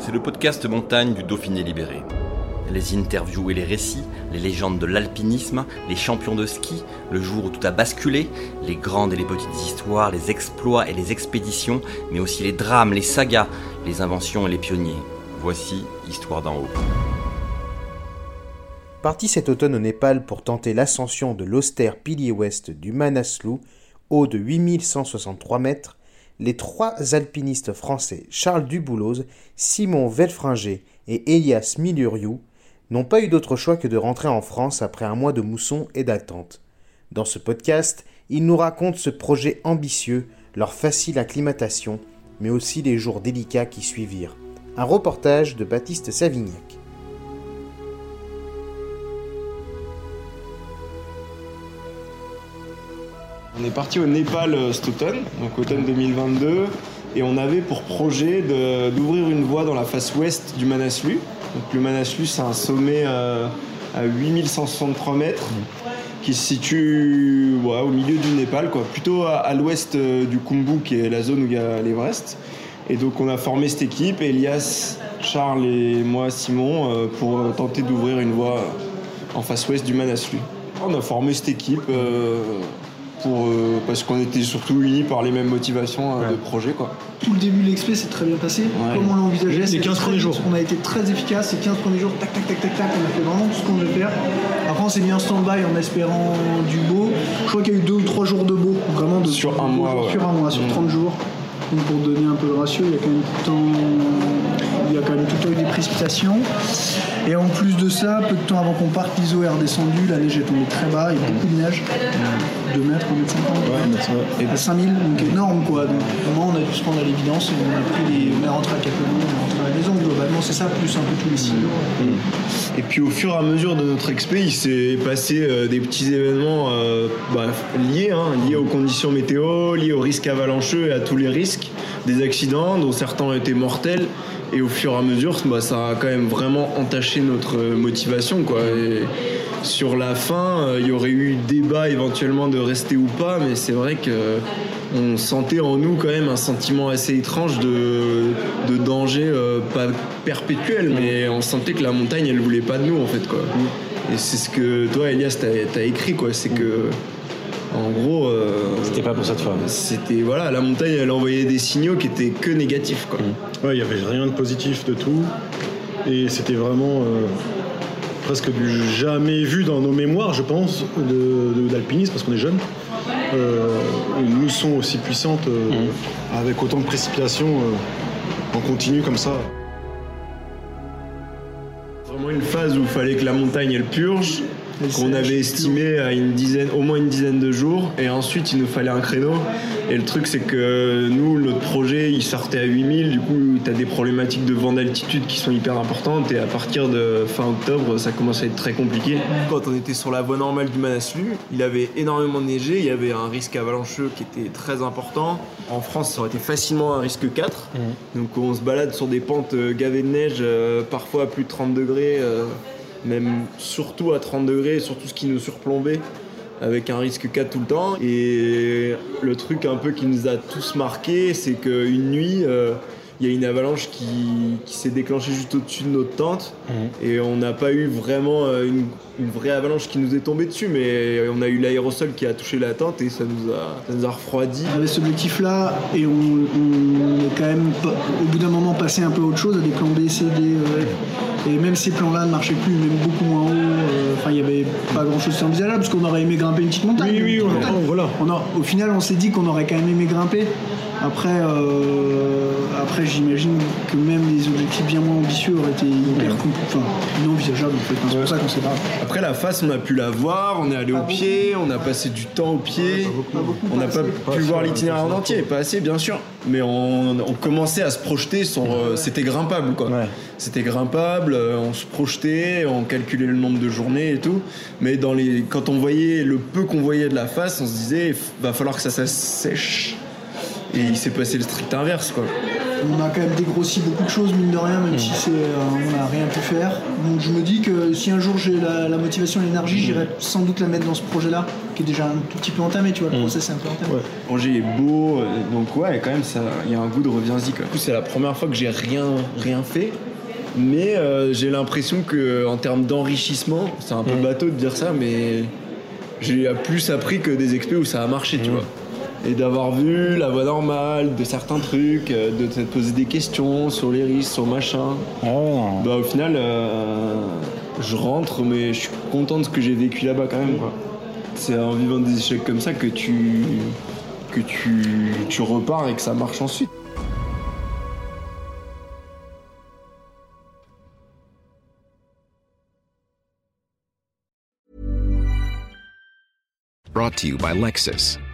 C'est le podcast montagne du Dauphiné libéré. Les interviews et les récits, les légendes de l'alpinisme, les champions de ski, le jour où tout a basculé, les grandes et les petites histoires, les exploits et les expéditions, mais aussi les drames, les sagas, les inventions et les pionniers. Voici Histoire d'en haut. Parti cet automne au Népal pour tenter l'ascension de l'austère pilier ouest du Manaslu, haut de 8163 mètres, les trois alpinistes français Charles Dubouloz, Simon Velfringer et Elias Miluriou n'ont pas eu d'autre choix que de rentrer en France après un mois de mousson et d'attente. Dans ce podcast, ils nous racontent ce projet ambitieux, leur facile acclimatation, mais aussi les jours délicats qui suivirent. Un reportage de Baptiste Savignac. On est parti au Népal euh, cet automne, donc automne 2022, et on avait pour projet d'ouvrir une voie dans la face ouest du Manaslu. Donc le Manaslu, c'est un sommet euh, à 8163 mètres qui se situe au milieu du Népal, quoi, plutôt à, l'ouest euh, du Khumbu, qui est la zone où il y a l'Everest. Et donc on a formé cette équipe, Elias, Charles et moi, Simon, pour tenter d'ouvrir une voie en face ouest du Manaslu. On a formé cette équipe pour, euh, parce qu'on était surtout unis par les mêmes motivations euh, de projet. Quoi. Tout le début de l'expé s'est très bien passé. Ouais. Comme on l'a envisagé, Les c'était 15 très premiers jours. On a été très efficace. Les 15 premiers jours, tac, tac, tac, tac, tac, on a fait vraiment tout ce qu'on devait faire. Après, on s'est mis en stand-by en espérant du beau. Je crois qu'il y a eu deux ou trois jours de beau. Vraiment de Sur de un beau mois, ouais. Sur un mois, sur Mm. 30 jours. Donc pour donner un peu le ratio, il y a quand même tout le temps, il y a quand même tout le temps eu des précipitations. Et en plus de ça, peu de temps avant qu'on parte, l'ISO est redescendu, la neige est tombée très bas, il y a beaucoup de neige, 2 mètres, 1 mètre 50, et à 5000, donc énorme quoi. Donc vraiment on a dû se rendre à l'évidence et on a pris les, on est rentré à Capelon, on est rentré à la maison, globalement c'est ça, plus un peu tous les signaux. Et puis au fur et à mesure de notre expé, il s'est passé euh, des petits événements euh, bah, liés, hein, liés aux conditions météo, liés aux risques avalancheux et à tous les risques, des accidents dont certains ont été mortels. Et au fur et à mesure, bah, ça a quand même vraiment entaché notre motivation. Quoi. Et sur la fin, euh, il y aurait eu débat éventuellement de rester ou pas, mais c'est vrai que on sentait en nous quand même un sentiment assez étrange de, de danger, euh, pas perpétuel, mais on sentait que la montagne, elle voulait pas de nous en fait. Quoi. Et c'est ce que toi, Elias, t'as as écrit, quoi. C'est que, en gros, euh, C'était pas pour cette fois. c'était voilà, la montagne, elle envoyait des signaux qui étaient que négatifs, quoi. Ouais, il y avait rien de positif de tout. Et c'était vraiment euh, presque du jamais vu dans nos mémoires, je pense, de- de- d'alpinisme, parce qu'on est jeunes. Euh, une mousson aussi puissante, euh, avec autant de précipitations, euh, en continu comme ça. Vraiment une phase où il fallait que la montagne, elle purge, qu'on avait estimé à une dizaine, au moins une dizaine de jours, et ensuite il nous fallait un créneau. Et le truc, c'est que nous, notre projet, il sortait à 8000, du coup, tu as des problématiques de vent d'altitude qui sont hyper importantes, et à partir de fin octobre, ça commence à être très compliqué. Quand on était sur la voie normale du Manaslu, il avait énormément neigé, il y avait un risque avalancheux qui était très important. En France, ça aurait été facilement un risque 4. Donc on se balade sur des pentes euh, gavées de neige, euh, parfois à plus de 30 degrés. euh, même surtout à 30 degrés, surtout ce qui nous surplombait, avec un risque 4 tout le temps. Et le truc un peu qui nous a tous marqué, c'est qu'une nuit, euh, il y a une avalanche qui, qui s'est déclenchée juste au-dessus de notre tente. Et on n'a pas eu vraiment euh, une, une vraie avalanche qui nous est tombée dessus, mais on a eu l'aérosol qui a touché la tente et ça nous a, ça nous a refroidi. On avait cet objectif-là et on, on est quand même au bout d'un moment passé un peu à autre chose, à des plans B, C, D. euh, et même ces plans-là ne marchaient plus, même beaucoup moins haut. euh, Enfin, il n'y avait pas grand-chose d'envisageable parce qu'on aurait aimé grimper une petite montagne. Oui, oui, on- montagne. voilà. On a- au final, on s'est dit qu'on aurait quand même aimé grimper. Après, euh, après j'imagine que même les objectifs bien moins ambitieux auraient été hyper enfin, inenvisageables en fait. C'est pour ça qu'on sait pas. Après la face, on a pu la voir, on est allé au pied, on a passé du temps au pied. On n'a pas pu voir l'itinéraire en entier, pas assez bien sûr, mais on, on commençait à se projeter sur. euh, C'était grimpable quoi. Ouais. C'était grimpable, euh, on se projetait, on calculait le nombre de journées et tout. Mais dans les, quand on voyait le peu qu'on voyait de la face, on se disait va falloir que ça s'assèche. Et il s'est passé le strict inverse quoi. On a quand même dégrossi beaucoup de choses, mine de rien, même si c'est, euh, on n'a rien pu faire. Donc je me dis que si un jour j'ai la, la motivation et l'énergie, j'irai sans doute la mettre dans ce projet-là, qui est déjà un tout petit peu entamé, tu vois, le process est un peu entamé. Angers est beau, euh, donc ouais, quand même, ça, il y a un goût de reviens-y. quoi. Du coup, c'est la première fois que j'ai rien, rien fait, mais euh, j'ai l'impression que en termes d'enrichissement, c'est un peu bateau de dire ça, mais j'ai plus appris que des expés où ça a marché, tu vois. Et d'avoir vu la voie normale de certains trucs, euh, de te poser des questions sur les risques, sur machin. Non. Bah au final, euh, je rentre, mais je suis content de ce que j'ai vécu là-bas quand même. quoi. C'est en vivant des échecs comme ça que tu que tu, tu repars et que ça marche ensuite. Brought to you by Lexus.